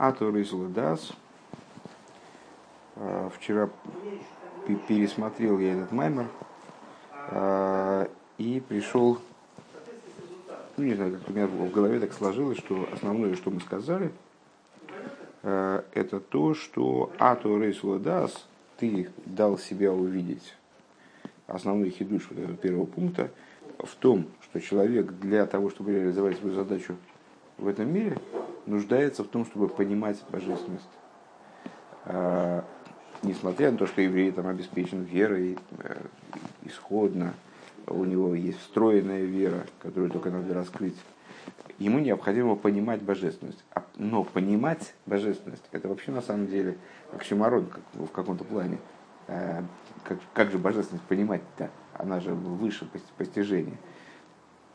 Атор Исладас. Вчера пересмотрел я этот маймер а, и пришел, ну не знаю, как у меня в голове так сложилось, что основное, что мы сказали, а, это то, что Атор Исладас ты дал себя увидеть. Основной хидуш первого пункта в том, что человек для того, чтобы реализовать свою задачу в этом мире, нуждается в том, чтобы понимать божественность. А, несмотря на то, что еврей там обеспечен верой, э, исходно, у него есть встроенная вера, которую только надо раскрыть, ему необходимо понимать божественность. А, но понимать божественность, это вообще на самом деле как, в каком-то плане. А, как, как же божественность понимать-то? Она же выше постижения.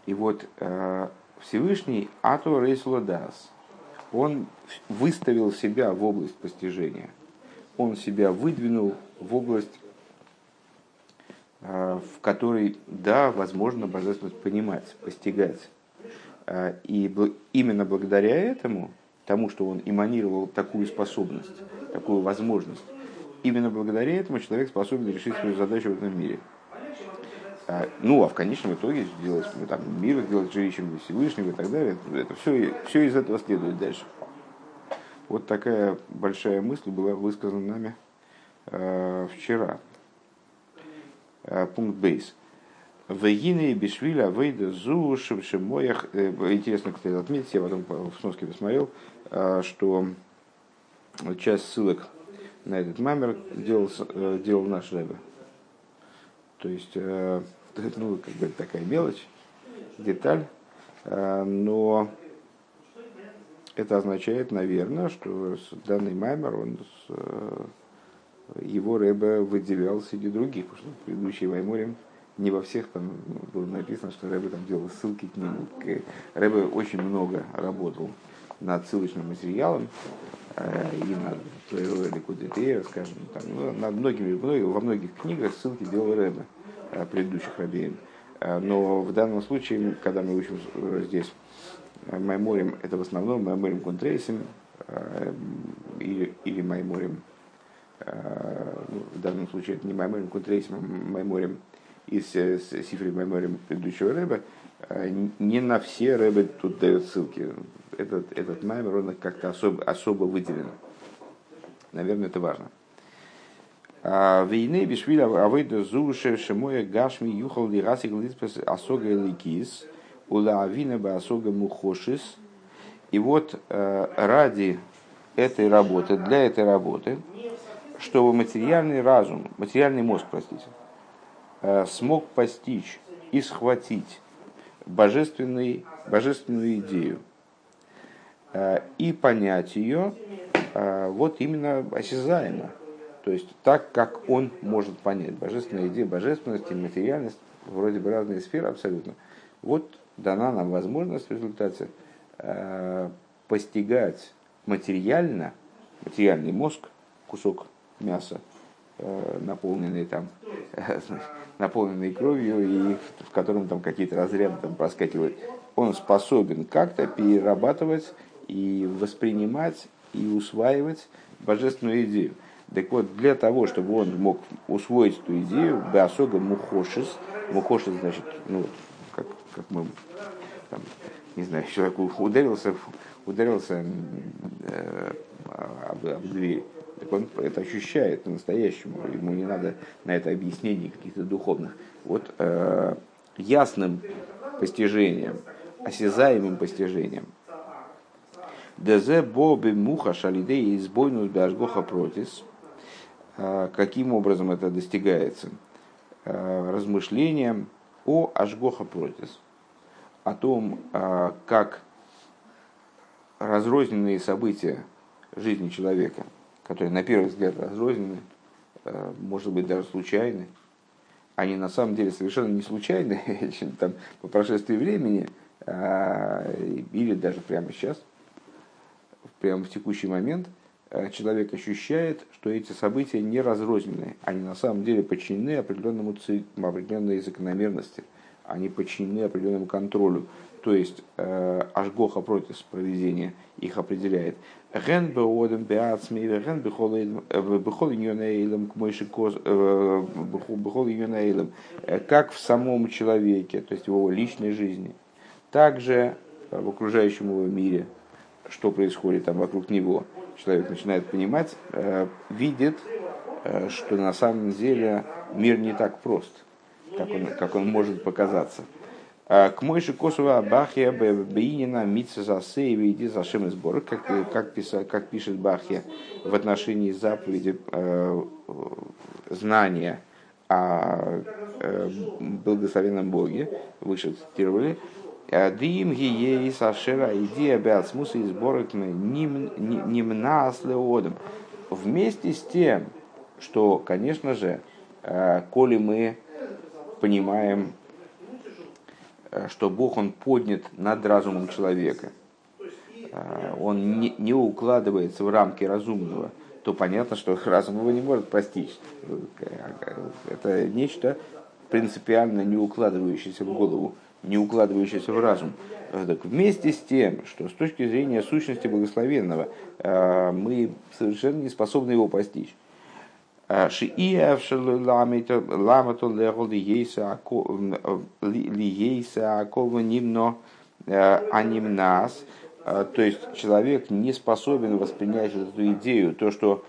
И вот э, Всевышний Ату Рейслодас, он выставил себя в область постижения. Он себя выдвинул в область, э, в которой, да, возможно, божественность понимать, постигать. Э, и именно благодаря этому, тому, что он эманировал такую способность, такую возможность, именно благодаря этому человек способен решить свою задачу в этом мире – ну, а в конечном итоге сделать там, мир сделать жилищем Всевышнего и так далее. Это все, все из этого следует дальше. Вот такая большая мысль была высказана нами э, вчера. Э, пункт бейс. Вегины Бишвиля Вейда Зу Шимоях. Э, интересно, кстати, отметить, я потом в сноске посмотрел, э, что часть ссылок на этот мамер делал, делал наш Рэбе. То есть, э, ну, как бы такая мелочь, деталь, э, но это означает, наверное, что данный маймер, он с, э, его Рэбе выделял среди других, потому что предыдущий Майморим не во всех там было написано, что Рэбе там делал ссылки к нему. Рэбе очень много работал над ссылочным материалом и над Ликудетея, скажем, там, ну, над многими, во многих книгах ссылки делал Рэбе. Э, предыдущих рабеем. Э, но в данном случае, когда мы учим э, здесь Майморим, это в основном Майморим Кунтрейсим или, или Майморим, ну, в данном случае это не Майморим Кунтрейсим, а Майморим из Сифри Майморим предыдущего Рэба, не на все Рэбы тут дают ссылки. Этот, этот Маймор, он как-то особо, особо выделен. Наверное, это важно. Вейны бишвиля авейда зуше шемоя гашми юхал ли расик литпес асога ликис ула авина бы асога мухошис. И вот э, ради этой работы, для этой работы, чтобы материальный разум, материальный мозг, простите, э, смог постичь и схватить божественный, божественную идею э, и понять ее вот именно осязаемо – то есть так, как он может понять. Божественная идея божественности, материальность, вроде бы разные сферы абсолютно. Вот дана нам возможность в результате э, постигать материально, материальный мозг, кусок мяса, э, наполненный там, э, наполненный кровью и в котором там какие-то разряды там проскакивают, он способен как-то перерабатывать и воспринимать и усваивать божественную идею. Так вот, для того, чтобы он мог усвоить эту идею, Беосога Мухошис, Мухошис значит, ну, как, как мы, там, не знаю, человек ударился, ударился э, об, об дверь. Так он это ощущает по-настоящему. Ему не надо на это объяснений каких-то духовных. Вот э, ясным постижением, осязаемым постижением. Дезе боби муха шалидей избойну дашгоха протис – каким образом это достигается? А, размышлением о Ашгоха Протис, о том, а, как разрозненные события жизни человека, которые на первый взгляд разрознены, может быть даже случайны, они на самом деле совершенно не случайны, там, по прошествии времени, или даже прямо сейчас, прямо в текущий момент – человек ощущает, что эти события не разрознены, они на самом деле подчинены определенному циклу, определенной закономерности, они подчинены определенному контролю. то есть Ашгоха против проведения их определяет. Как в самом человеке, то есть в его личной жизни, также в окружающем его мире, что происходит там вокруг него. Человек начинает понимать, видит, что на самом деле мир не так прост, как он, как он может показаться. К мойши косова бахия бейнина митса засееви иди за сбор, как, как, писа, как пишет Бахия в отношении заповеди э, знания о э, благословенном Боге, выше цитировали, Дим гией сашера идея беацмуса и сборок немна слеодом. Вместе с тем, что, конечно же, э, коли мы понимаем Э, что Бог, он поднят над разумом человека, э, он не, не укладывается в рамки разумного, то понятно, что разум его не может постичь. Это нечто принципиально не укладывающееся в голову, не укладывающееся в разум. Так вместе с тем, что с точки зрения сущности благословенного э, мы совершенно не способны его постичь. Акова нимно анимнас. То есть человек не способен воспринять эту идею, то, что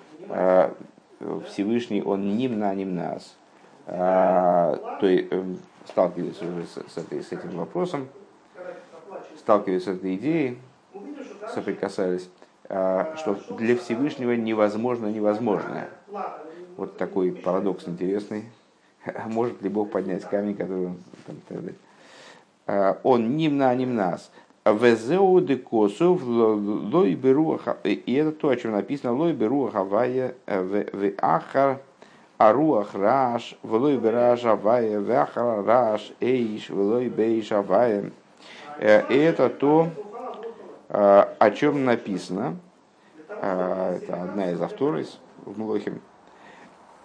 Всевышний, он нимна анимнас. То есть сталкивается уже с, этой, с этим вопросом, сталкивается с этой идеей, соприкасались, что для Всевышнего невозможно невозможное. Вот такой парадокс интересный. Может ли Бог поднять камень, который он там, а, Он нимна нимнас. Везеу декосов лой беруаха. И это то, о чем написано. Лой беруаха вая в ахар аруах раш. Влой бераж авая в ахар раш эйш. Влой бейш авая. Э, это то, а, о чем написано. А, это одна из авторов в Млохим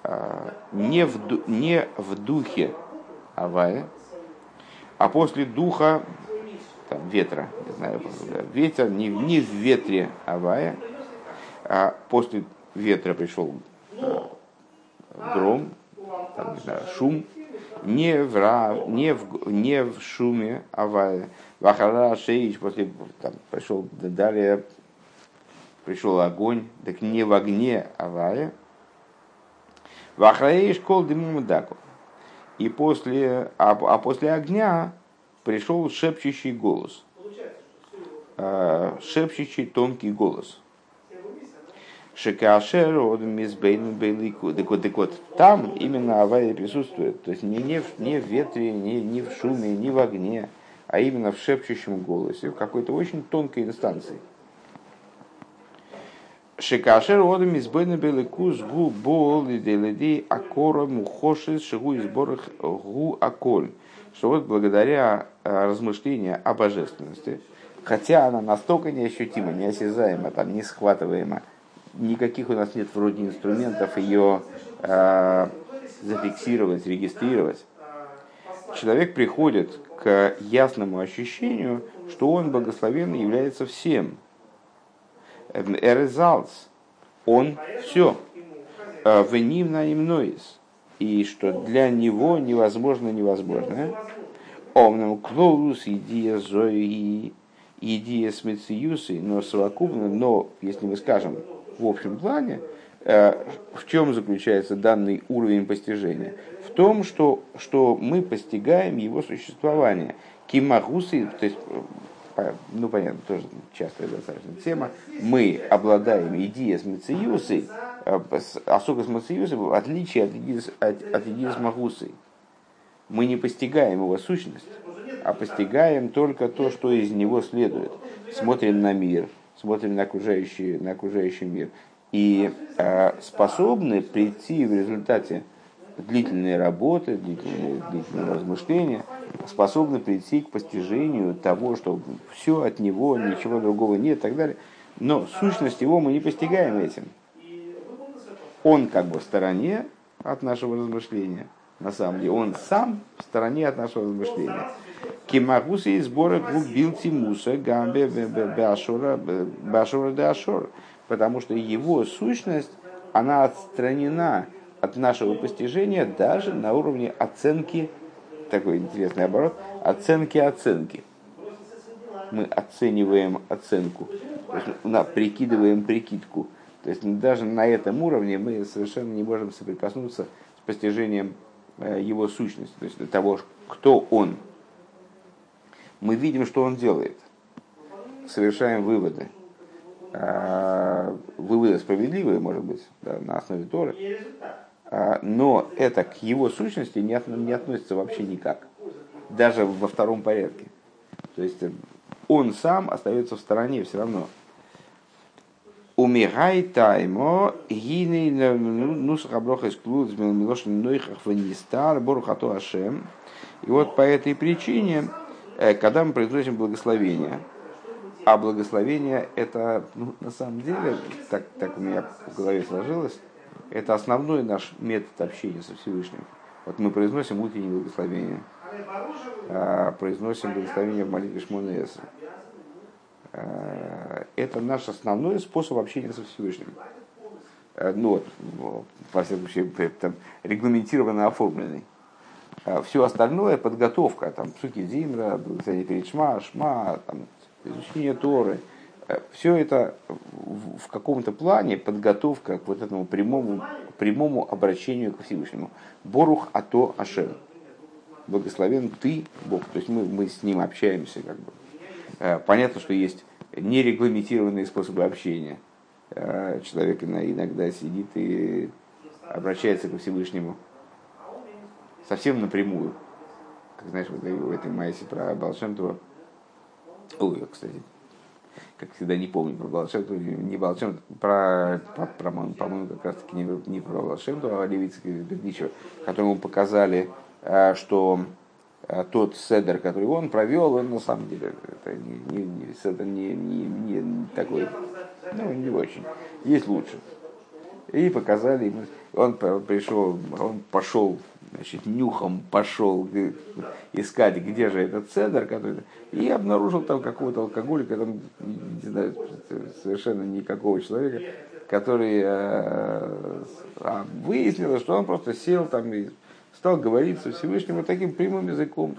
а, не в, не в духе Авая, а после духа там, ветра, не знаю, ветер, не, не в ветре Авая, а после ветра пришел гром, там, не знаю, шум, не в, не в, не в шуме Авая. Вахара Шеич, после там, пришел далее, пришел огонь, так не в огне Авая, Вахраиш кол дымумдаку. И после, а, а после огня пришел шепчущий голос. А, шепчущий тонкий голос. Шекашер от мисбейн бейлику. Так вот, так вот, там именно авария присутствует. То есть не, не, в, не в ветре, не, не в шуме, не в огне, а именно в шепчущем голосе, в какой-то очень тонкой инстанции. Шекашер одам избойны беликус гу бол и деледи акора мухошис шигу изборах гу аколь. Что вот благодаря э, размышлению о божественности, хотя она настолько неощутима, неосязаема, там, не схватываема, никаких у нас нет вроде инструментов ее э, зафиксировать, регистрировать, человек приходит к ясному ощущению, что он благословенный является всем – Эрезалц, он все. Э, в ним на имноис. И что для него невозможно невозможное. Омнам клоус идея зои, идея смециюсы, но совокупно, но если мы скажем в общем плане, э, в чем заключается данный уровень постижения? В том, что, что мы постигаем его существование. Кимагусы, то есть ну понятно, тоже частая достаточно тема, мы обладаем идеей с Мациюсой, особо с Мациюсой, в отличие от идеи, от, от идеи с Магусой. Мы не постигаем его сущность, а постигаем только то, что из него следует. Смотрим на мир, смотрим на окружающий, на окружающий мир. И э, способны прийти в результате длительной работы, длительные, длительные размышления, способны прийти к постижению того, что все от него, ничего другого нет и так далее. Но сущность его мы не постигаем этим. Он как бы в стороне от нашего размышления, на самом деле. Он сам в стороне от нашего размышления. Кимагусы и сбора двух билти муса гамбе башора башора де ашор. Потому что его сущность, она отстранена от нашего постижения даже на уровне оценки, такой интересный оборот, оценки оценки. Мы оцениваем оценку, то есть, на, прикидываем прикидку. То есть даже на этом уровне мы совершенно не можем соприкоснуться с постижением э, его сущности, то есть того, кто он. Мы видим, что он делает, совершаем выводы. А, выводы справедливые, может быть, да, на основе Торы. А, но это к его сущности не, от, не относится вообще никак. Даже во втором порядке. То есть э, он сам остается в стороне все равно. Умирай таймо, гиней нусах оброха из клуд, милошин нойхах ванистар, борухато ашем. И вот по этой причине, когда мы произносим благословение, а благословение это, ну, на самом деле, так, так у меня в голове сложилось, это основной наш метод общения со Всевышним. Вот мы произносим утреннее благословение, а, произносим благословение в молитве Шмонеса. А, это наш основной способ общения со Всевышним. А, ну, вот, во всяком случае, там, регламентированно оформленный. Все остальное подготовка, там, псуки Зимра, благословение перед Шма, Шма, там, изучение Торы – все это в каком-то плане подготовка к вот этому прямому, прямому обращению к Всевышнему. Борух ато ашем. Благословен ты, Бог. То есть мы, мы с ним общаемся. Как бы. Э, понятно, что есть нерегламентированные способы общения. Э, человек иногда сидит и обращается к Всевышнему совсем напрямую. Как знаешь, вот в этой майсе про Балшемтова. Ой, кстати, как всегда, не помню про Балашемту, не Балашемту, про, про, про по-моему, как раз таки не, не про Балашемту, а Левицкого Бердичева, которому показали, э, что э, тот седер, который он провел, он на самом деле это не, не, не, седер не, не, не такой, ну, не очень. Есть лучше. И показали, он пришел, он пошел значит, нюхом пошел искать, где же этот цедр, который, и обнаружил там какого-то алкоголика, там, не знаю, совершенно никакого человека, который э, а, выяснилось, что он просто сел там и стал говорить со Всевышним вот таким прямым языком.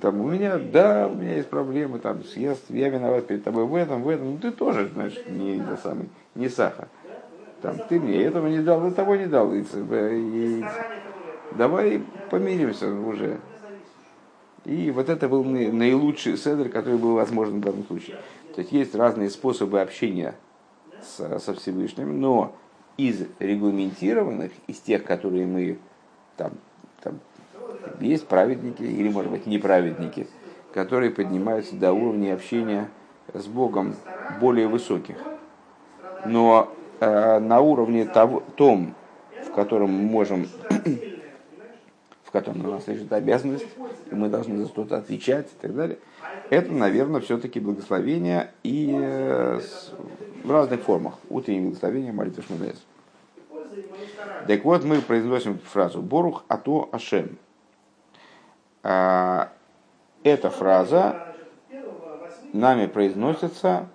Там, у меня, да, у меня есть проблемы, там, я, я виноват перед тобой в этом, в этом, ну ты тоже, значит, не, не самый, не сахар. Там, ты мне этого не дал, и того не дал. И, и, давай помиримся уже. И вот это был наилучший седр, который был возможен в данном случае. То есть есть разные способы общения с, со Всевышним, но из регламентированных, из тех, которые мы там, там есть праведники или, может быть, неправедники, которые поднимаются до уровня общения с Богом более высоких. Но Э, на уровне того, том, в котором мы можем, в котором на нас лежит обязанность, и мы должны за что-то отвечать и так далее, это, наверное, все-таки благословение и э, в разных формах. Утреннее благословение, молитва Шмадес. Так вот, мы произносим фразу «Борух ато Ашем». А, эта фраза нами произносится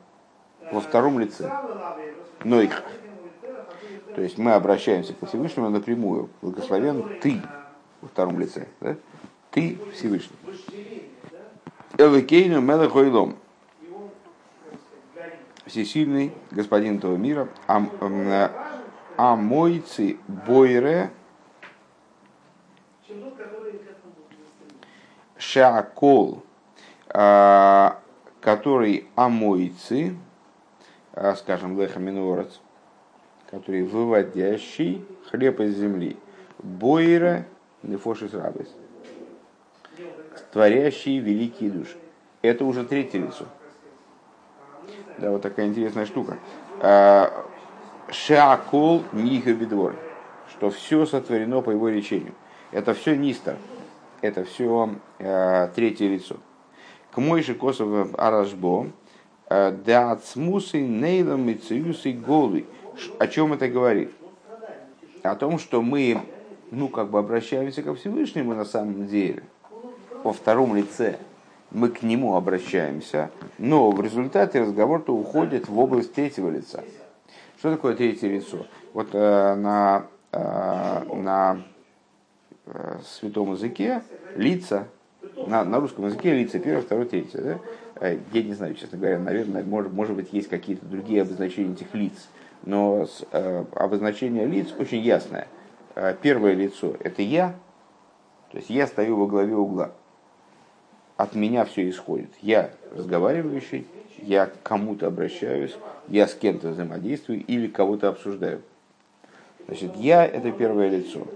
во втором лице. Нойх. То есть мы обращаемся к Всевышнему напрямую. Благословен ты во втором лице. Да? Ты Всевышний. Элекейну мелехойлом. Всесильный господин этого мира. А мойцы бойре шакол, а, который амойцы, а, скажем, лехаминорец, который выводящий хлеб из земли. Бойра нефошис рабес. Творящий великие души. Это уже третье лицо. Да, вот такая интересная штука. А, Шакол ниха бедвор. Что все сотворено по его речению. Это все нистер. Это все э, третье лицо. К мойши косов аражбо да ацмусы нейлом и циюсы голый. О чем это говорит? О том, что мы, ну, как бы обращаемся ко Всевышнему на самом деле. во втором лице, мы к нему обращаемся, но в результате разговор-то уходит в область третьего лица. Что такое третье лицо? Вот э, на, э, на э, святом языке лица, на, на русском языке лица первое, второе, третье. Да? Э, я не знаю, честно говоря, наверное, может, может быть, есть какие-то другие обозначения этих лиц. Но э, обозначение лиц очень ясное. Э, первое лицо – это я, то есть я стою во главе угла. От меня все исходит. Я разговаривающий, я к кому-то обращаюсь, я с кем-то взаимодействую или кого-то обсуждаю. Значит, я – это первое лицо.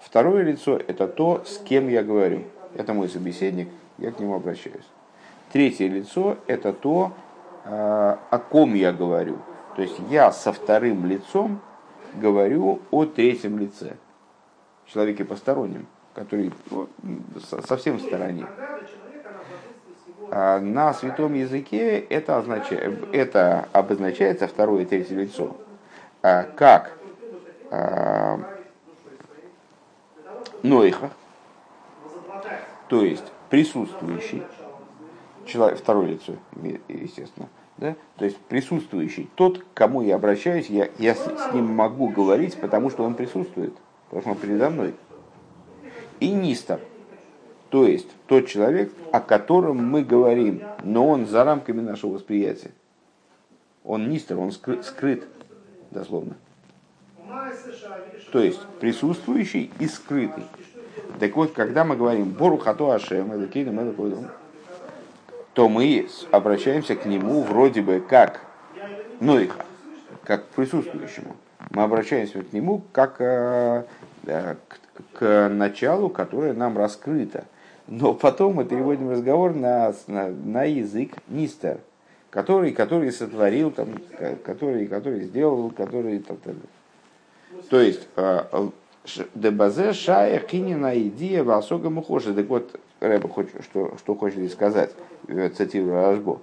Второе лицо – это то, с кем я говорю. Это мой собеседник, я к нему обращаюсь. Третье лицо – это то, э, о ком я говорю. То есть я со вторым лицом говорю о третьем лице, человеке постороннем, который ну, совсем в стороне. А на святом языке это, означает, это обозначается второе и третье лицо а как а, Нойха, то есть присутствующий, человек, второе лицо, естественно, да? то есть присутствующий, тот, к кому я обращаюсь, я, я с, с ним могу говорить, потому что он присутствует, потому что он передо мной. И Нистер, то есть тот человек, о котором мы говорим, но он за рамками нашего восприятия. Он Нистер, он скрыт, скрыт дословно. То есть присутствующий и скрытый. Так вот, когда мы говорим Бору Хату Ашем, то мы обращаемся к нему вроде бы как Нойха, как к присутствующему. Мы обращаемся к нему как э, к, к началу, которое нам раскрыто. Но потом мы переводим разговор на, на, на язык Нистер, который, который сотворил, там, который, который сделал, который... Там, там. То есть, э, Дебазе шая кинина идея васога мухоши. Так вот, Рэба что, что хочет сказать, цитирую Рашбо,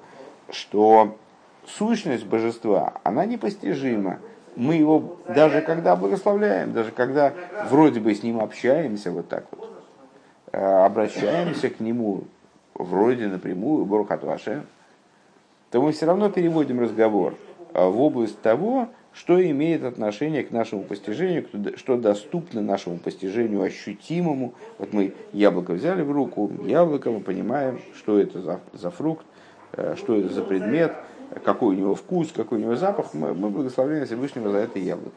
что сущность божества, она непостижима. Мы его даже когда благословляем, даже когда вроде бы с ним общаемся вот так вот, э, обращаемся к нему вроде напрямую, Борухатваше, то мы все равно переводим разговор э, в область того, что имеет отношение к нашему постижению, что доступно нашему постижению ощутимому. Вот мы яблоко взяли в руку, яблоко, мы понимаем, что это за, за фрукт, э, что это за предмет, какой у него вкус, какой у него запах. Мы, мы благословляем Всевышнего за это яблоко.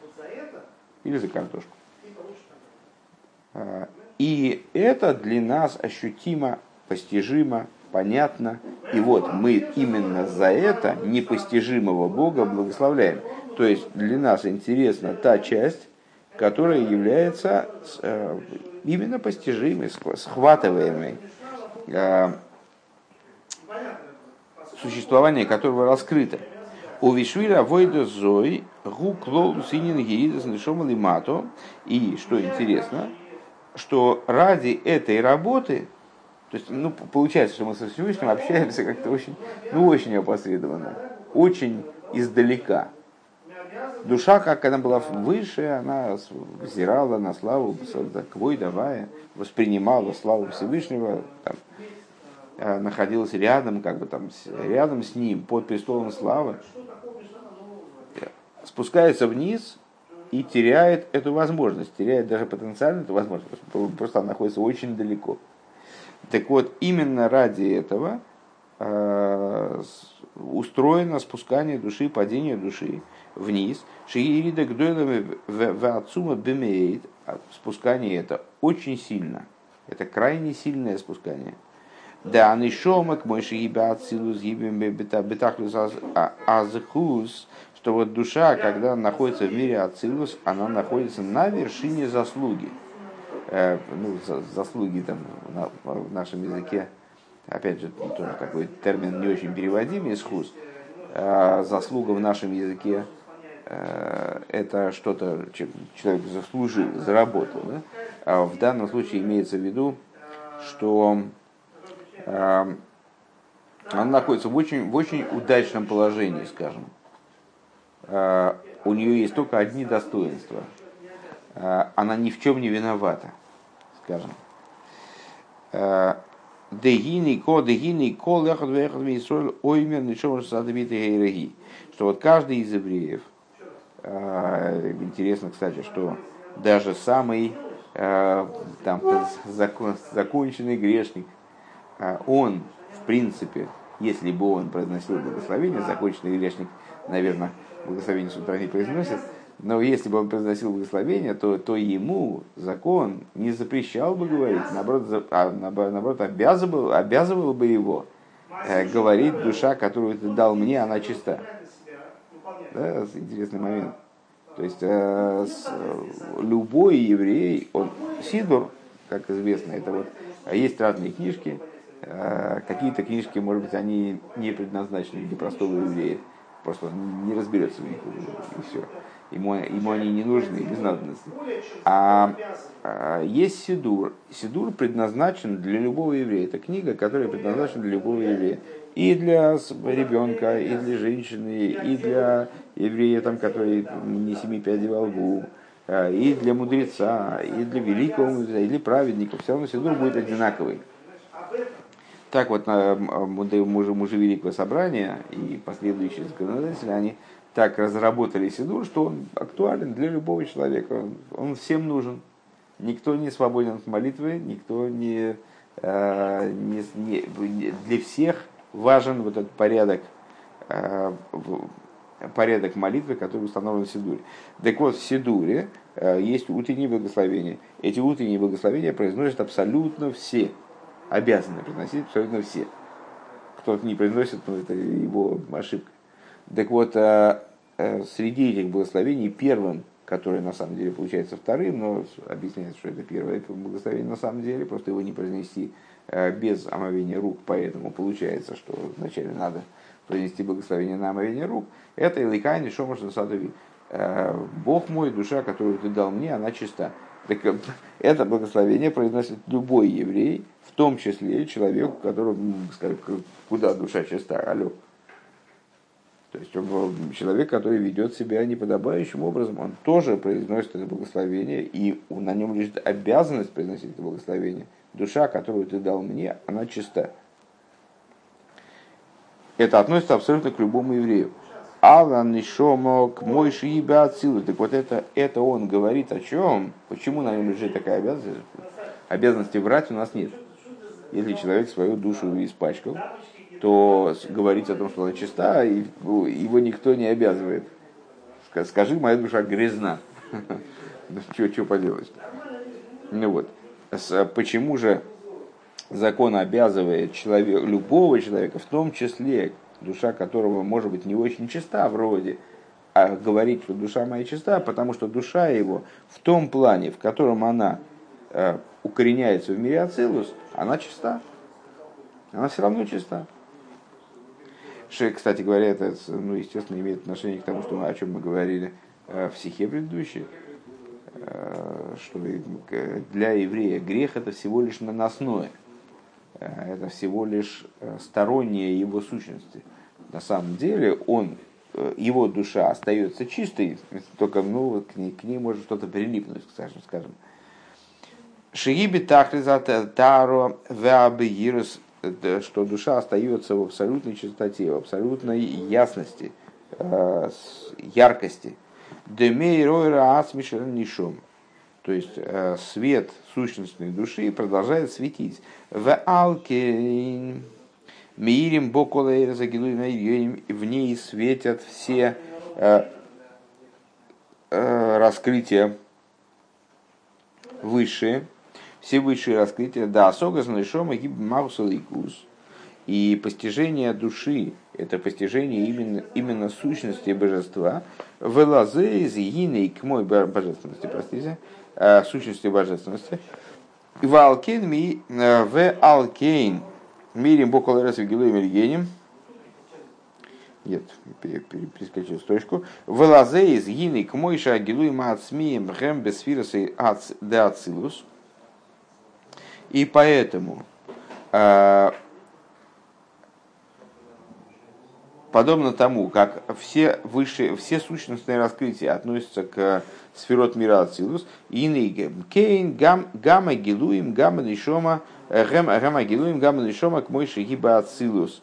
Или за картошку. А, и это для нас ощутимо, постижимо, понятно. И вот мы именно за это непостижимого Бога благословляем. То есть для нас интересна та часть, которая является э, именно постижимой, схватываемой, э, существование которого раскрыто. У Вишвира Войда Зой Гук Синин Мато. И, что интересно, что ради этой работы, то есть, ну, получается, что мы со Всевышним общаемся как-то очень, ну, очень опосредованно, очень издалека. Душа, как она была выше, она взирала на славу Квой давая, воспринимала славу Всевышнего, там, а, находилась рядом, как бы там, рядом с ним, под престолом славы, спускается вниз и теряет эту возможность, теряет даже потенциально эту возможность, просто она находится очень далеко. Так вот, именно ради этого э, устроено спускание души, падение души вниз. Шиирида гдойлами в отцума бемеет. А спускание это очень сильно. Это крайне сильное спускание. Да, они шомак, мой шииба ацилус, бетахлус азхус, что вот душа, когда находится в мире ацилус, она находится на вершине заслуги. Э, ну, заслуги там в нашем языке, опять же, тоже такой термин не очень переводимый, исхус. Заслуга в нашем языке это что-то человек заслужил, заработал. Да? А в данном случае имеется в виду, что э, она находится в очень, в очень удачном положении, скажем. Э, у нее есть только одни достоинства. Она ни в чем не виновата, скажем. Дегини ко, дегини ко, лехот вехот оймер, ничего садовиты гейраги. Что вот каждый из евреев, э, интересно, кстати, что даже самый э, там, закон, законченный грешник, э, он, в принципе, если бы он произносил благословение, законченный грешник, наверное, благословение с утра не произносит, но если бы он произносил благословение, то, то ему закон не запрещал бы говорить, наоборот, а, наоборот обязывал, обязывал бы его э, говорить, душа, которую ты дал мне, она чиста. Да, интересный момент. То есть э, с, любой еврей, он сидор, как известно, это вот а есть разные книжки, э, какие-то книжки, может быть, они не предназначены для простого еврея, просто он не разберется в них и все ему, ему они не нужны, без надобности. А, а есть Сидур. Сидур предназначен для любого еврея. Это книга, которая предназначена для любого еврея. И для ребенка, и для женщины, и для еврея, там, который не семи пядей во лбу, а, и для мудреца, и для великого мудреца, и для праведника. Все равно Сидур будет одинаковый. Так вот, мужи, мужи Великого Собрания и последующие законодатели, они так разработали Сидур, что он актуален для любого человека. Он, всем нужен. Никто не свободен от молитвы, никто не, э, не, не для всех важен вот этот порядок, э, порядок молитвы, который установлен в Сидуре. Так вот, в Сидуре э, есть утренние благословения. Эти утренние благословения произносят абсолютно все. Обязаны произносить абсолютно все. Кто-то не произносит, ну, это его ошибка. Так вот, э, э, среди этих благословений первым, которое на самом деле получается вторым, но объясняется, что это первое благословение на самом деле, просто его не произнести без омовения рук, поэтому получается, что вначале надо произнести благословение на омовение рук, это Иликайни Шомаш Насадови. Бог мой, душа, которую ты дал мне, она чиста. Так это благословение произносит любой еврей, в том числе человек, которому, скажем, куда душа чиста, алло, то есть человек, который ведет себя неподобающим образом, он тоже произносит это благословение, и на нем лежит обязанность произносить это благословение. Душа, которую ты дал мне, она чиста. Это относится абсолютно к любому еврею. Алан Нишомок, мой шииба отсилу. Так вот это, это он говорит о чем? Почему на нем лежит такая обязанность? Обязанности врать у нас нет. Если человек свою душу испачкал, то говорить о том, что она чиста, его никто не обязывает. Скажи, моя душа грязна. Ну, поделать? Ну вот. Почему же закон обязывает человек, любого человека, в том числе душа которого может быть не очень чиста вроде, а говорить, что душа моя чиста, потому что душа его в том плане, в котором она э, укореняется в мире Ацилус, она чиста. Она все равно чиста. Ше, кстати говоря, это, ну, естественно, имеет отношение к тому, что, о чем мы говорили э, в стихе предыдущей, э, что для еврея грех это всего лишь наносное, э, это всего лишь стороннее его сущности. На самом деле он, его душа остается чистой, только ну, к, ней, к ней может что-то прилипнуть, скажем. скажем. Шииби тахризата таро веабиирус что душа остается в абсолютной чистоте, в абсолютной ясности, э, яркости. Демейройра асмишен нишом. То есть э, свет сущностной души продолжает светить. В алкейн мирим боколейр в ней светят все э, раскрытия высшие, все высшие раскрытия, да, согазный шома гиб маусаликус. И постижение души – это постижение именно, именно сущности божества. В лазе из иной к мой божественности, простите, э, сущности божественности. В алкейн ми э, в алкейн мирим бокол раз гилуем генем. Нет, перескочил строчку. В лазе из иной к мой шагилуем ацмием бхэм бесфирасы де ацилус. И поэтому э, подобно тому, как все высшие, все сущностные раскрытия относятся к сферот мира Ацилус, и кейн гамма гилуим гамма нишома гамма гилуим гамма нишома к мой шигиба Ацилус.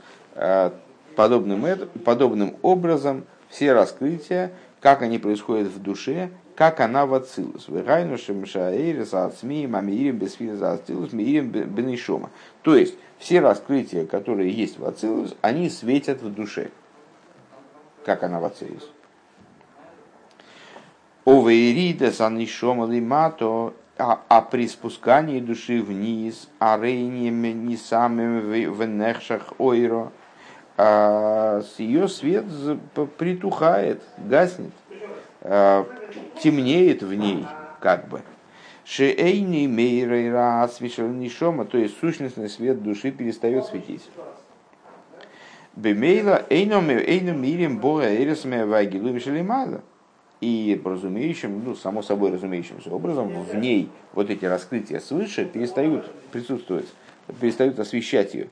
Подобным, подобным образом все раскрытия, как они происходят в душе, как она в Ацилус. То есть, все раскрытия, которые есть в Ацилус, они светят в душе. Как она в Ацилус. Овейрида санишома лимато, а, а при спускании души вниз, а рейнем не самым в нехшах ойро, а ее свет притухает, гаснет, а, темнеет в ней, как бы. Шеэйни мейрейра нишома, то есть сущностный свет души перестает светить. Бемейла эйном мирим бога эрисме вагилу вишелимада. И разумеющим, ну, само собой разумеющимся образом, в ней вот эти раскрытия свыше перестают присутствовать, перестают освещать ее.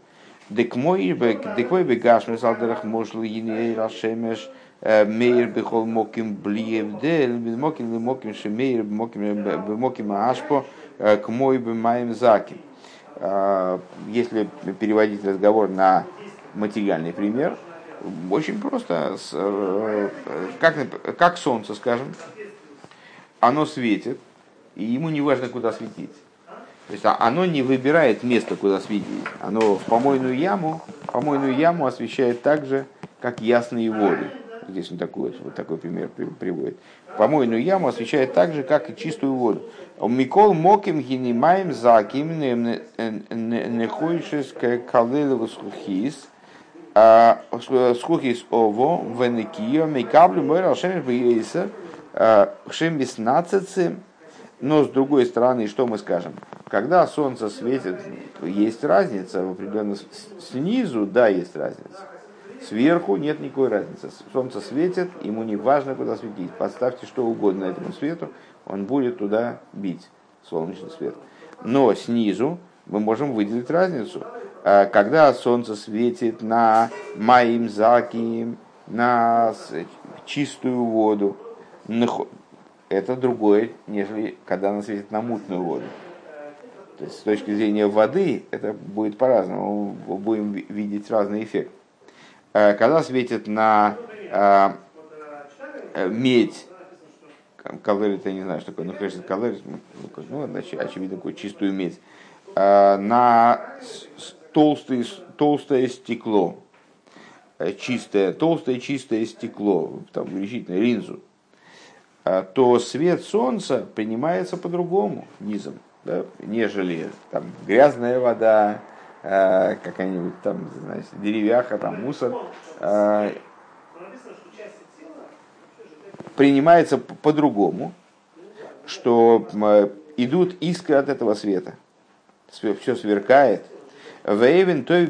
Декмой бегашну салдерах можл ини рашемеш мейр бехол моким блиевдель, моким ли моким шемейр моким моким ашпо к мой бы моим заким. Если переводить разговор на материальный пример, очень просто, как, как солнце, скажем, оно светит, и ему не важно, куда светить. То есть а оно не выбирает место, куда светить. Оно в помойную яму, помойную яму освещает так же, как ясные воды. Здесь он такой, вот такой пример приводит. Помойную яму освещает так же, как и чистую воду. Микол моким гинимаем заким нехойшес калелеву сухис схухис ово венекио мейкаблю мой рашемеш бейса шем веснадцати но с другой стороны, что мы скажем? Когда солнце светит, есть разница в определенном... Снизу, да, есть разница. Сверху нет никакой разницы. Солнце светит, ему не важно, куда светить. Подставьте что угодно этому свету, он будет туда бить, солнечный свет. Но снизу мы можем выделить разницу. А когда солнце светит на моим заким, на чистую воду, это другое, нежели когда она светит на мутную воду. То есть с точки зрения воды это будет по-разному, мы будем видеть разный эффект. Э, когда светит на э, э, медь, калорий, я не знаю, что такое, ну, конечно, калорий, ну, ну очевидно, такую чистую медь, на толстый, толстое стекло, чистое, толстое чистое стекло, там, увеличительное, линзу, а, то свет солнца принимается по-другому низом, да, нежели там, грязная вода, э, какая-нибудь там, знаете, деревяха, там, мусор. Э, принимается по-другому, что идут искры от этого света. Все сверкает. Вейвен той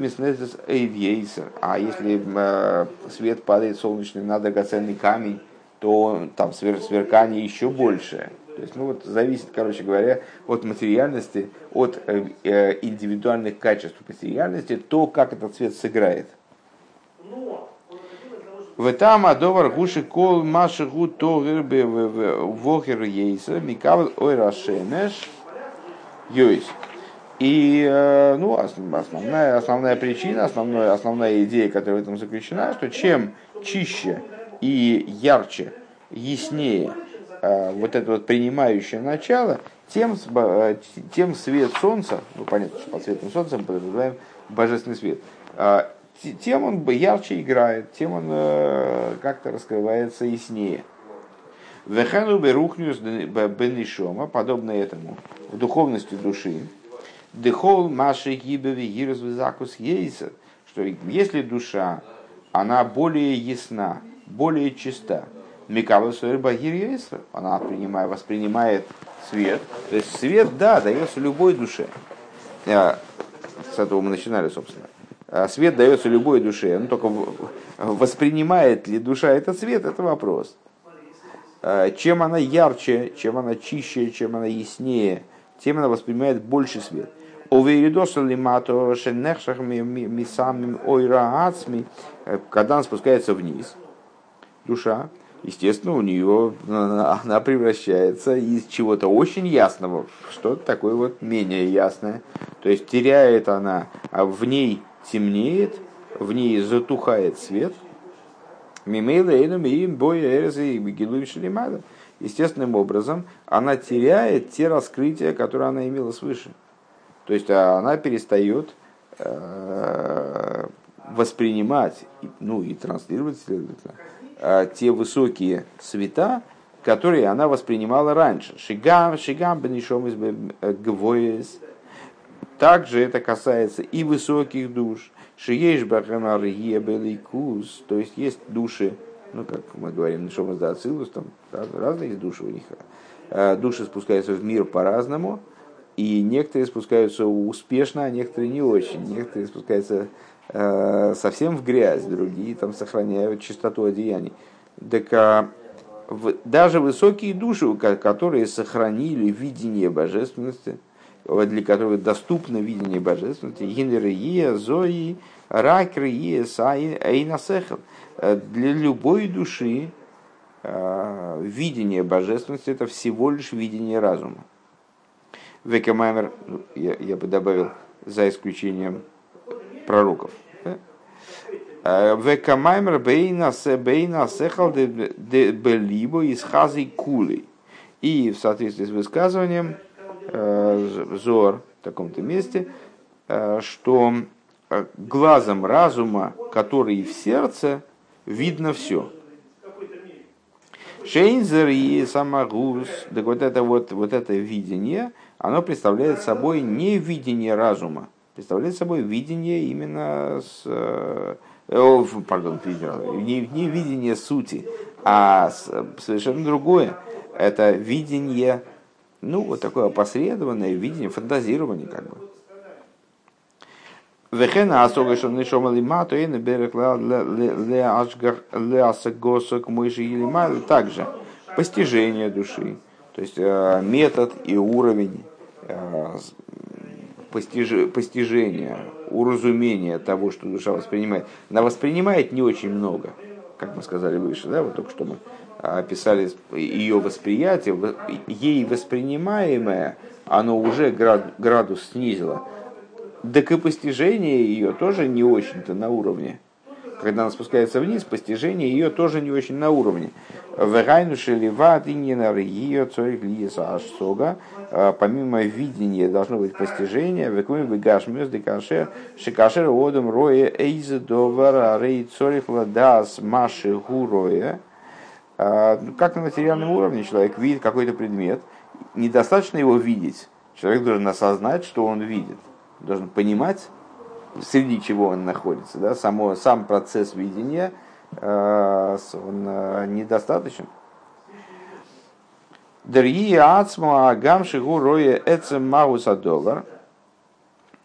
А если свет падает солнечный на драгоценный камень, то там сверкание еще больше. То есть, ну вот зависит, короче говоря, от материальности, от э, э, индивидуальных качеств материальности, то, как этот цвет сыграет. В там адовар гуши кол маши гу то гербе вохер ейса микавл ой рашемеш йойс. И э, ну, основная, основная причина, основная, основная идея, которая в этом заключена, что чем чище и ярче, яснее э, вот это вот принимающее начало, тем, э, тем свет солнца, ну понятно, что под светом солнца мы подразумеваем божественный свет, тем он ярче играет, тем он как-то раскрывается яснее. Вехану берухнюс бенишома, подобно этому, в духовности души, дехол маши гибеви гирус закус ейса, что если душа, она более ясна, более чиста. Микава Багир она принимает, воспринимает свет. То есть свет, да, дается любой душе. С этого мы начинали, собственно. А свет дается любой душе. Ну, только воспринимает ли душа этот свет, это вопрос. А чем она ярче, чем она чище, чем она яснее, тем она воспринимает больше свет. Ойраацми, когда он спускается вниз, душа, естественно, у нее она превращается из чего-то очень ясного в что-то такое вот менее ясное. То есть теряет она, а в ней темнеет, в ней затухает свет. Естественным образом она теряет те раскрытия, которые она имела свыше. То есть а она перестает э, воспринимать, ну и транслировать, следовательно, э, те высокие света, которые она воспринимала раньше. Шигам, шигам, бенишом из э, гвоес. Также это касается и высоких душ. Шиеш бахамар ебеликус. То есть есть души, ну как мы говорим, нишом из там разные души у них. Души спускаются в мир по-разному. И некоторые спускаются успешно, а некоторые не очень. Некоторые спускаются э, совсем в грязь, другие там сохраняют чистоту одеяний. Так а, в, даже высокие души, которые сохранили видение божественности, для которых доступно видение божественности, гинерия, зои, ракрия, айнасехал, э, для любой души э, видение божественности это всего лишь видение разума. Векамаймер, ну, я, я бы добавил, за исключением пророков. Э, Векамаймер бейна се бейна сехал белибо из хази кулей. И в соответствии с высказыванием э, Зор в таком-то месте, э, что глазом разума, который в сердце, видно все. Шейнзер и самагус, так вот это вот, вот это видение – оно представляет собой не видение разума, представляет собой видение именно с... Э, пардон, не, не видение сути, а совершенно другое. Это видение, ну, вот такое опосредованное видение, фантазирование как бы. Также постижение души, то есть э, метод и уровень э, постижения, уразумения того, что душа воспринимает. Она воспринимает не очень много, как мы сказали выше, да, вот только что мы описали ее восприятие, ей воспринимаемое, оно уже градус снизило. Так и постижение ее тоже не очень-то на уровне когда она спускается вниз, постижение ее тоже не очень на уровне. А, помимо видения должно быть постижение. Векуми бегашмюс декашер шикашер одом роя эйзе довара рей цорик ладас маши гуроя. А, ну, как на материальном уровне человек видит какой-то предмет, недостаточно его видеть. Человек должен осознать, что он видит. Должен понимать, среди чего он находится, да, само, сам процесс видения, э, он э, недостаточен. Дорогие ацма гамши гуроя эцем мауса доллар.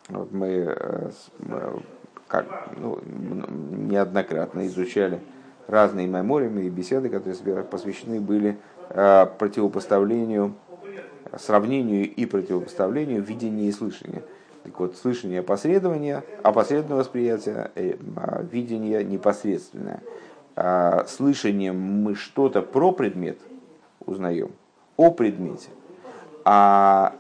Вот мы, э, как, ну, неоднократно изучали разные мемориумы и беседы, которые посвящены были противопоставлению, сравнению и противопоставлению видения и слышания. Так вот, слышание опосредования, опосредованное восприятие, э, а, видение непосредственное. А слышанием мы что-то про предмет узнаем, о предмете, а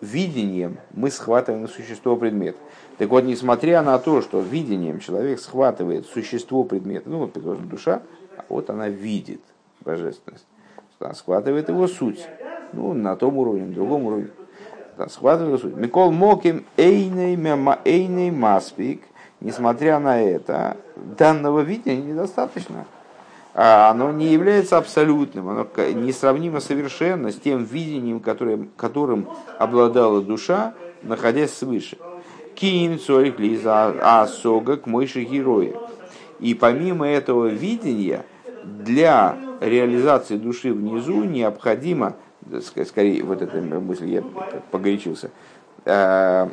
видением мы схватываем существо предмета. Так вот, несмотря на то, что видением человек схватывает существо предмета, ну, вот, предположим, душа, а вот она видит божественность, она схватывает его суть, ну, на том уровне, на другом уровне схватываю суть. Микол Моким Эйней Маспик, несмотря на это, данного видения недостаточно. А оно не является абсолютным, оно несравнимо совершенно с тем видением, которым, которым обладала душа, находясь свыше. Кин, Цорик, Лиза, Асога, к мойши герои. И помимо этого видения, для реализации души внизу необходимо скорее, вот эта мысль, я погорячился, э,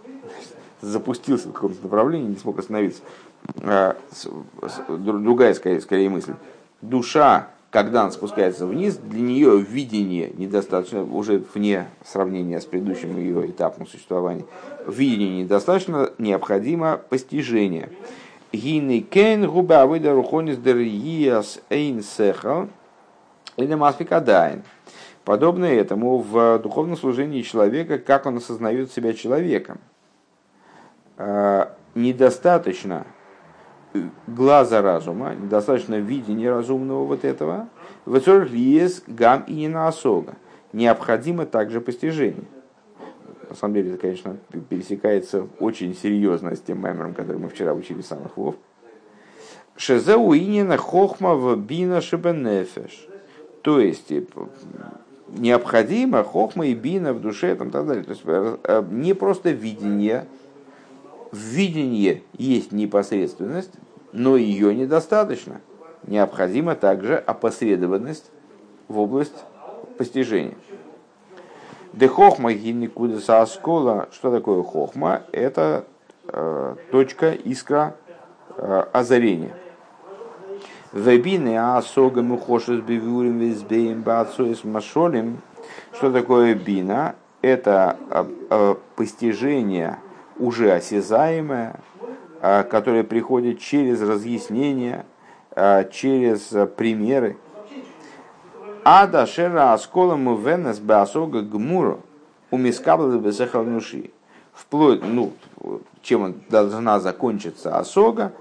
запустился в каком-то направлении, не смог остановиться. Э, другая, скорее, скорее мысль. Душа, когда она спускается вниз, для нее видение недостаточно, уже вне сравнения с предыдущим ее этапом существования, видение недостаточно, необходимо постижение. Губа выда рухонис эйн сехал или маспикадайн. Подобно этому в духовном служении человека, как он осознает себя человеком. А, недостаточно глаза разума, недостаточно видения разумного вот этого, вецорх гам и не на осога. Необходимо также постижение. На самом деле, это, конечно, пересекается очень серьезно с тем мемором, который мы вчера учили самых вов. Шезеуинина хохма в бина шибенефеш. То есть, э, необходимо хохма и бина в душе и так далее. То есть, э, не просто видение, в видении есть непосредственность, но ее недостаточно. Необходима также опосредованность в область постижения. Де хохма гинникуда оскола. Что такое хохма? Это э, точка, искра э, озарения. Вебины асога мухошес бивюрим визбеем бацуис машолим. Что такое бина? Это э, э, постижение уже осязаемое, э, которое приходит через разъяснение, через примеры, Ада шера асколому венес беасога гмуру у мискабла. Вплоть, ну, чем должна закончиться осога,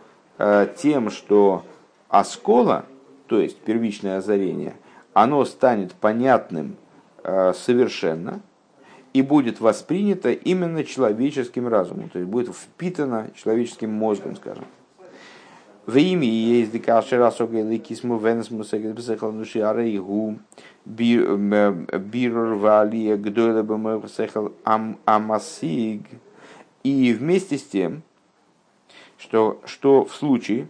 тем, что оскола, то есть первичное озарение, оно станет понятным э, совершенно и будет воспринято именно человеческим разумом, то есть будет впитано человеческим мозгом, скажем. В имя есть дикаши расога или кисму венес мусегет бсехал души арейгу бирур валия гдойла бы бсехал амасиг. И вместе с тем, что, что в случае,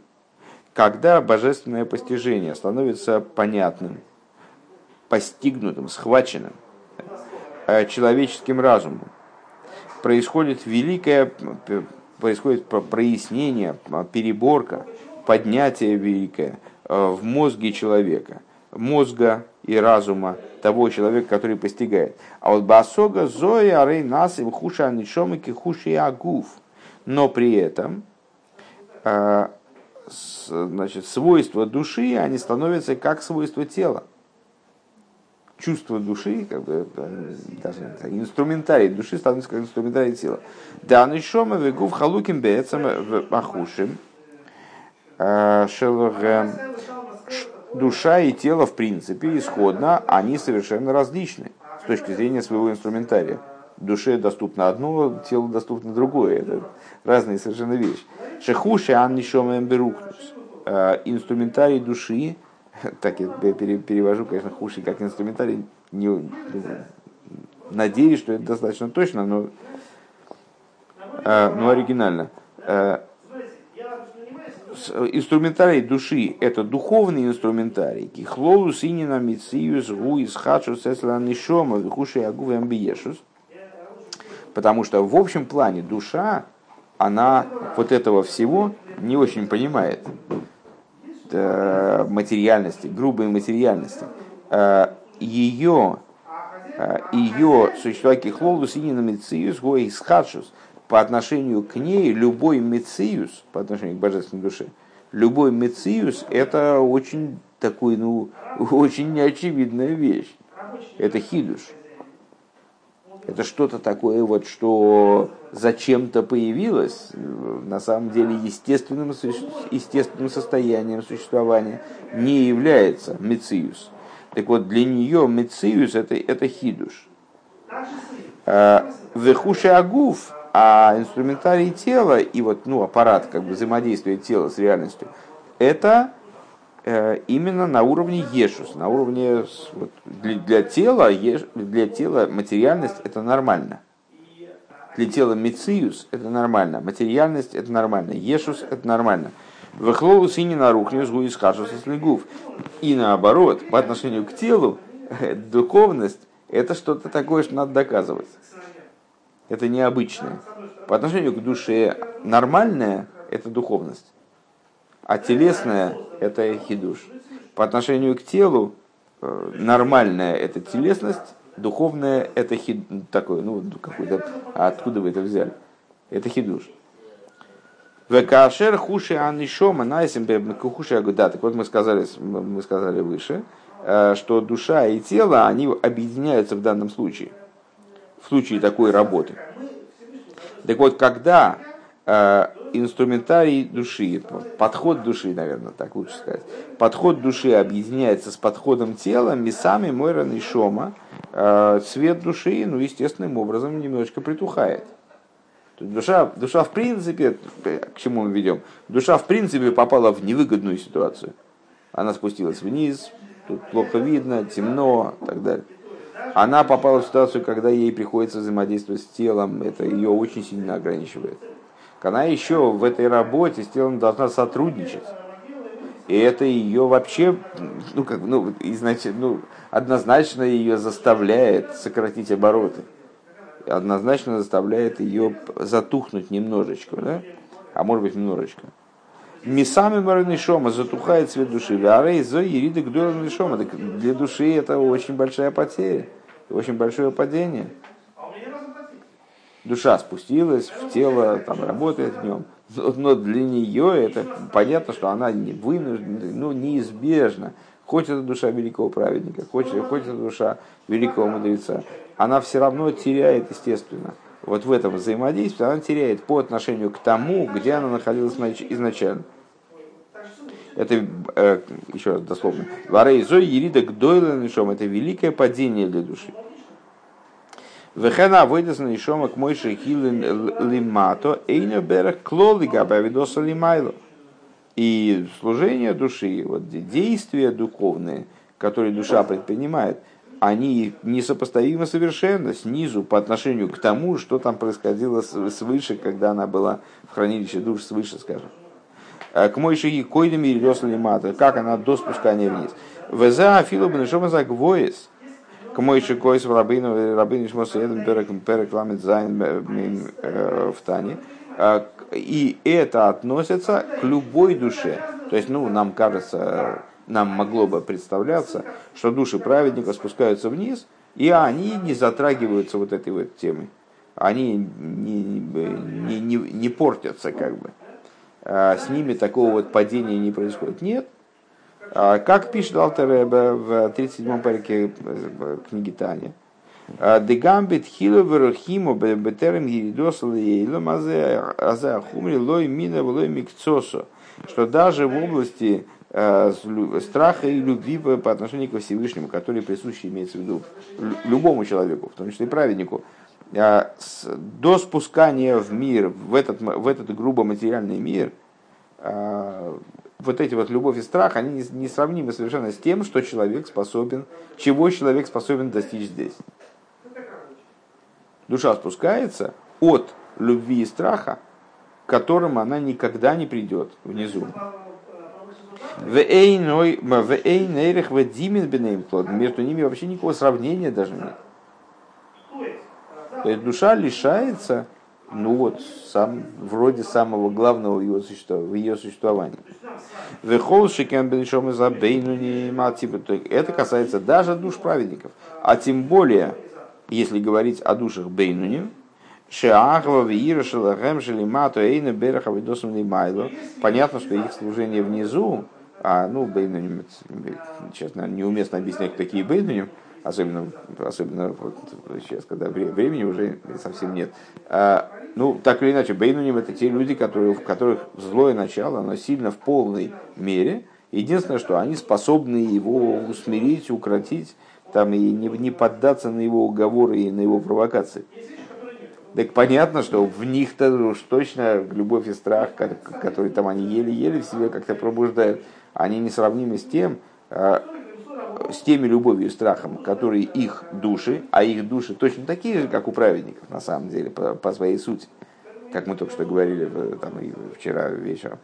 когда божественное постижение становится понятным, постигнутым, схваченным э, человеческим разумом, происходит великое, происходит прояснение, переборка поднятие великое э, в мозге человека, мозга и разума того человека, который постигает. А вот басога зоя арей нас им хуша анишомики хуши агуф. Но при этом э, значит, свойства души, они становятся как свойства тела. Чувство души, как бы, э, даже инструментарий души становится как инструментарий тела. Да, нишома вегув халуким бецам ахушим. Э, душа и тело, в принципе, исходно, они совершенно различны с точки зрения своего инструментария. Душе доступно одно, телу доступно другое. Это разные совершенно вещи. Шехуши аннишом берухнус. Э, инструментарий души, так я перевожу, конечно, хуши как инструментарий, не, надеюсь, что это достаточно точно, но, э, но оригинально инструментарий души – это духовный инструментарий. Кихлолу синина мициюс гуис хачу сесланишома вихуши агу амбиешус. Потому что в общем плане душа, она вот этого всего не очень понимает. Материальности, грубой материальности. Ее, ее существа кихлолу синина мициюс гуис хачус – по отношению к ней любой мециус, по отношению к божественной душе, любой мециус – это очень такой, ну, очень неочевидная вещь. Это хидуш. Это что-то такое, вот, что зачем-то появилось, на самом деле естественным, естественным состоянием существования не является мециус. Так вот, для нее мециус это, это хидуш. А, Вехуши агуф а инструментарий тела и вот, ну, аппарат как бы взаимодействия тела с реальностью, это э, именно на уровне ешус, на уровне вот, для, для тела, для тела материальность это нормально. Для тела мециус это нормально, материальность это нормально, ешус это нормально. Выхлоу сини на рухню с хашус слегув. И наоборот, по отношению к телу, духовность это что-то такое, что надо доказывать это необычное. По отношению к душе нормальное – это духовность, а телесное – это хидуш. По отношению к телу э, нормальная это телесность, духовная это хид, такое, ну, какой-то, откуда вы это взяли? Это хидуш. Векашер хуши анишома найсим хуши агуда. Так вот мы сказали, мы сказали выше, э, что душа и тело, они объединяются в данном случае. В случае такой работы. Так вот, когда э, инструментарий души, подход души, наверное, так лучше сказать, подход души объединяется с подходом тела, мисами мойран и шома, э, цвет души, ну, естественным образом немножечко притухает. Душа, душа в принципе, к чему мы ведем? Душа в принципе попала в невыгодную ситуацию. Она спустилась вниз, тут плохо видно, темно и так далее. Она попала в ситуацию, когда ей приходится взаимодействовать с телом, это ее очень сильно ограничивает. Она еще в этой работе с телом должна сотрудничать. И это ее вообще, ну, как, ну, изначально, ну, однозначно ее заставляет сократить обороты однозначно заставляет ее затухнуть немножечко, да? а может быть немножечко. Мисами марны шома затухает цвет души. Варей зо ериды гдорны шома. Для души это очень большая потеря, очень большое падение. Душа спустилась в тело, там работает в нем. Но для нее это понятно, что она не вынуждена, ну, неизбежно. Хоть это душа великого праведника, хоть, хоть это душа великого мудреца она все равно теряет, естественно. Вот в этом взаимодействии она теряет по отношению к тому, где она находилась изначально. Это, э, еще раз дословно, Варейзо Ерида Гдойлен это великое падение для души. Вехена выйдет на Ишома к Мойше Хилин Лимато, Эйно Берег Клолига Бавидоса Лимайло. И служение души, вот действия духовные, которые душа предпринимает – они несопоставимы совершенно снизу по отношению к тому, что там происходило свыше, когда она была в хранилище душ свыше, скажем. Э, к мой шаги койдами или мата, как она до спускания вниз. Веза афилу бенешома загвоес. К мой шикойс в рабину, рабину шмоса едем перек ламет зайн э, в Тане. Э, и это относится к любой душе. То есть, ну, нам кажется, нам могло бы представляться, что души праведников спускаются вниз, и они не затрагиваются вот этой вот темой. Они не, не, не, не портятся как бы. А с ними такого вот падения не происходит. Нет. А как пишет Алтереба в 37-м парике э, книги Таня, Дегамбит хиловер химо бетерем гиридосал ейлом азе ахумри лой мина лой микцосо. Что даже в области Э, страха и любви по отношению к Всевышнему, который присущи, имеется в виду любому человеку, в том числе и праведнику, э, до спускания в мир, в этот, в этот грубо материальный мир, вот эти вот любовь и страх, они несравнимы совершенно с тем, что человек способен, чего человек способен достичь здесь. Душа спускается от любви и страха, к которым она никогда не придет внизу. Между ними вообще никакого сравнения даже нет. То есть душа лишается, ну вот, сам, вроде самого главного в ее, существовании, в ее существовании. Это касается даже душ праведников. А тем более, если говорить о душах Бейнуни, Понятно, что их служение внизу а, ну, бейнуним, сейчас, наверное, неуместно объяснять, кто такие бейнуним, особенно, особенно вот сейчас, когда времени уже совсем нет. А, ну, так или иначе, бейнуним это те люди, которые, в которых злое начало, оно сильно в полной мере. Единственное, что они способны его усмирить, укротить, там, и не, не поддаться на его уговоры и на его провокации. Так понятно, что в них-то уж точно любовь и страх, которые там они еле-еле в себе как-то пробуждают, они несравнимы с тем, э, с теми любовью и страхом, которые их души, а их души точно такие же, как у праведников, на самом деле, по, по своей сути, как мы только что говорили там, и вчера вечером.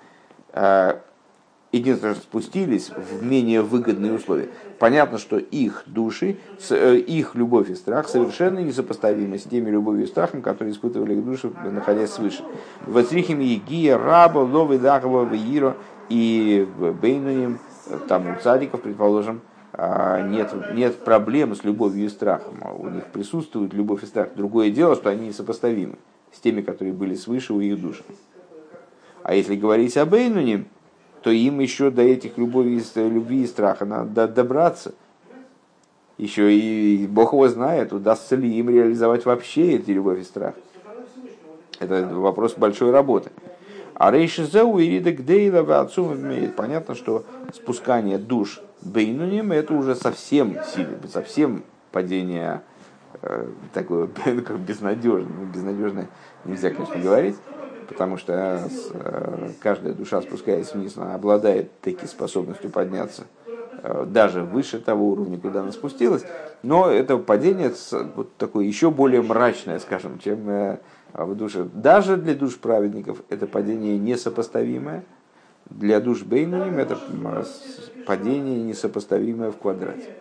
Э, единственное, что спустились в менее выгодные условия. Понятно, что их души, э, их любовь и страх совершенно несопоставимы с теми любовью и страхом, которые испытывали их души, находясь свыше. В Егия, Раба, Ловы, Дахова, и Бейнуим там у цадиков, предположим, а, нет, нет проблем с любовью и страхом. А у них присутствует любовь и страх. Другое дело, что они несопоставимы с теми, которые были свыше у их души. А если говорить об Эйнуне, то им еще до этих любви, любви и страха надо добраться. Еще и Бог его знает, удастся ли им реализовать вообще эти любовь и страх. Это вопрос большой работы. А Рейшизеу и Ридек Дейла понятно, что спускание душ Бейнуним это уже совсем сильно, совсем падение э, такое как безнадежное. Ну, безнадежное нельзя, конечно, говорить, потому что э, каждая душа, спускаясь вниз, она обладает таки способностью подняться э, даже выше того уровня, куда она спустилась. Но это падение вот такое еще более мрачное, скажем, чем э, в душе. Даже для душ праведников это падение несопоставимое – для душ Бейнуним это падение несопоставимое в квадрате.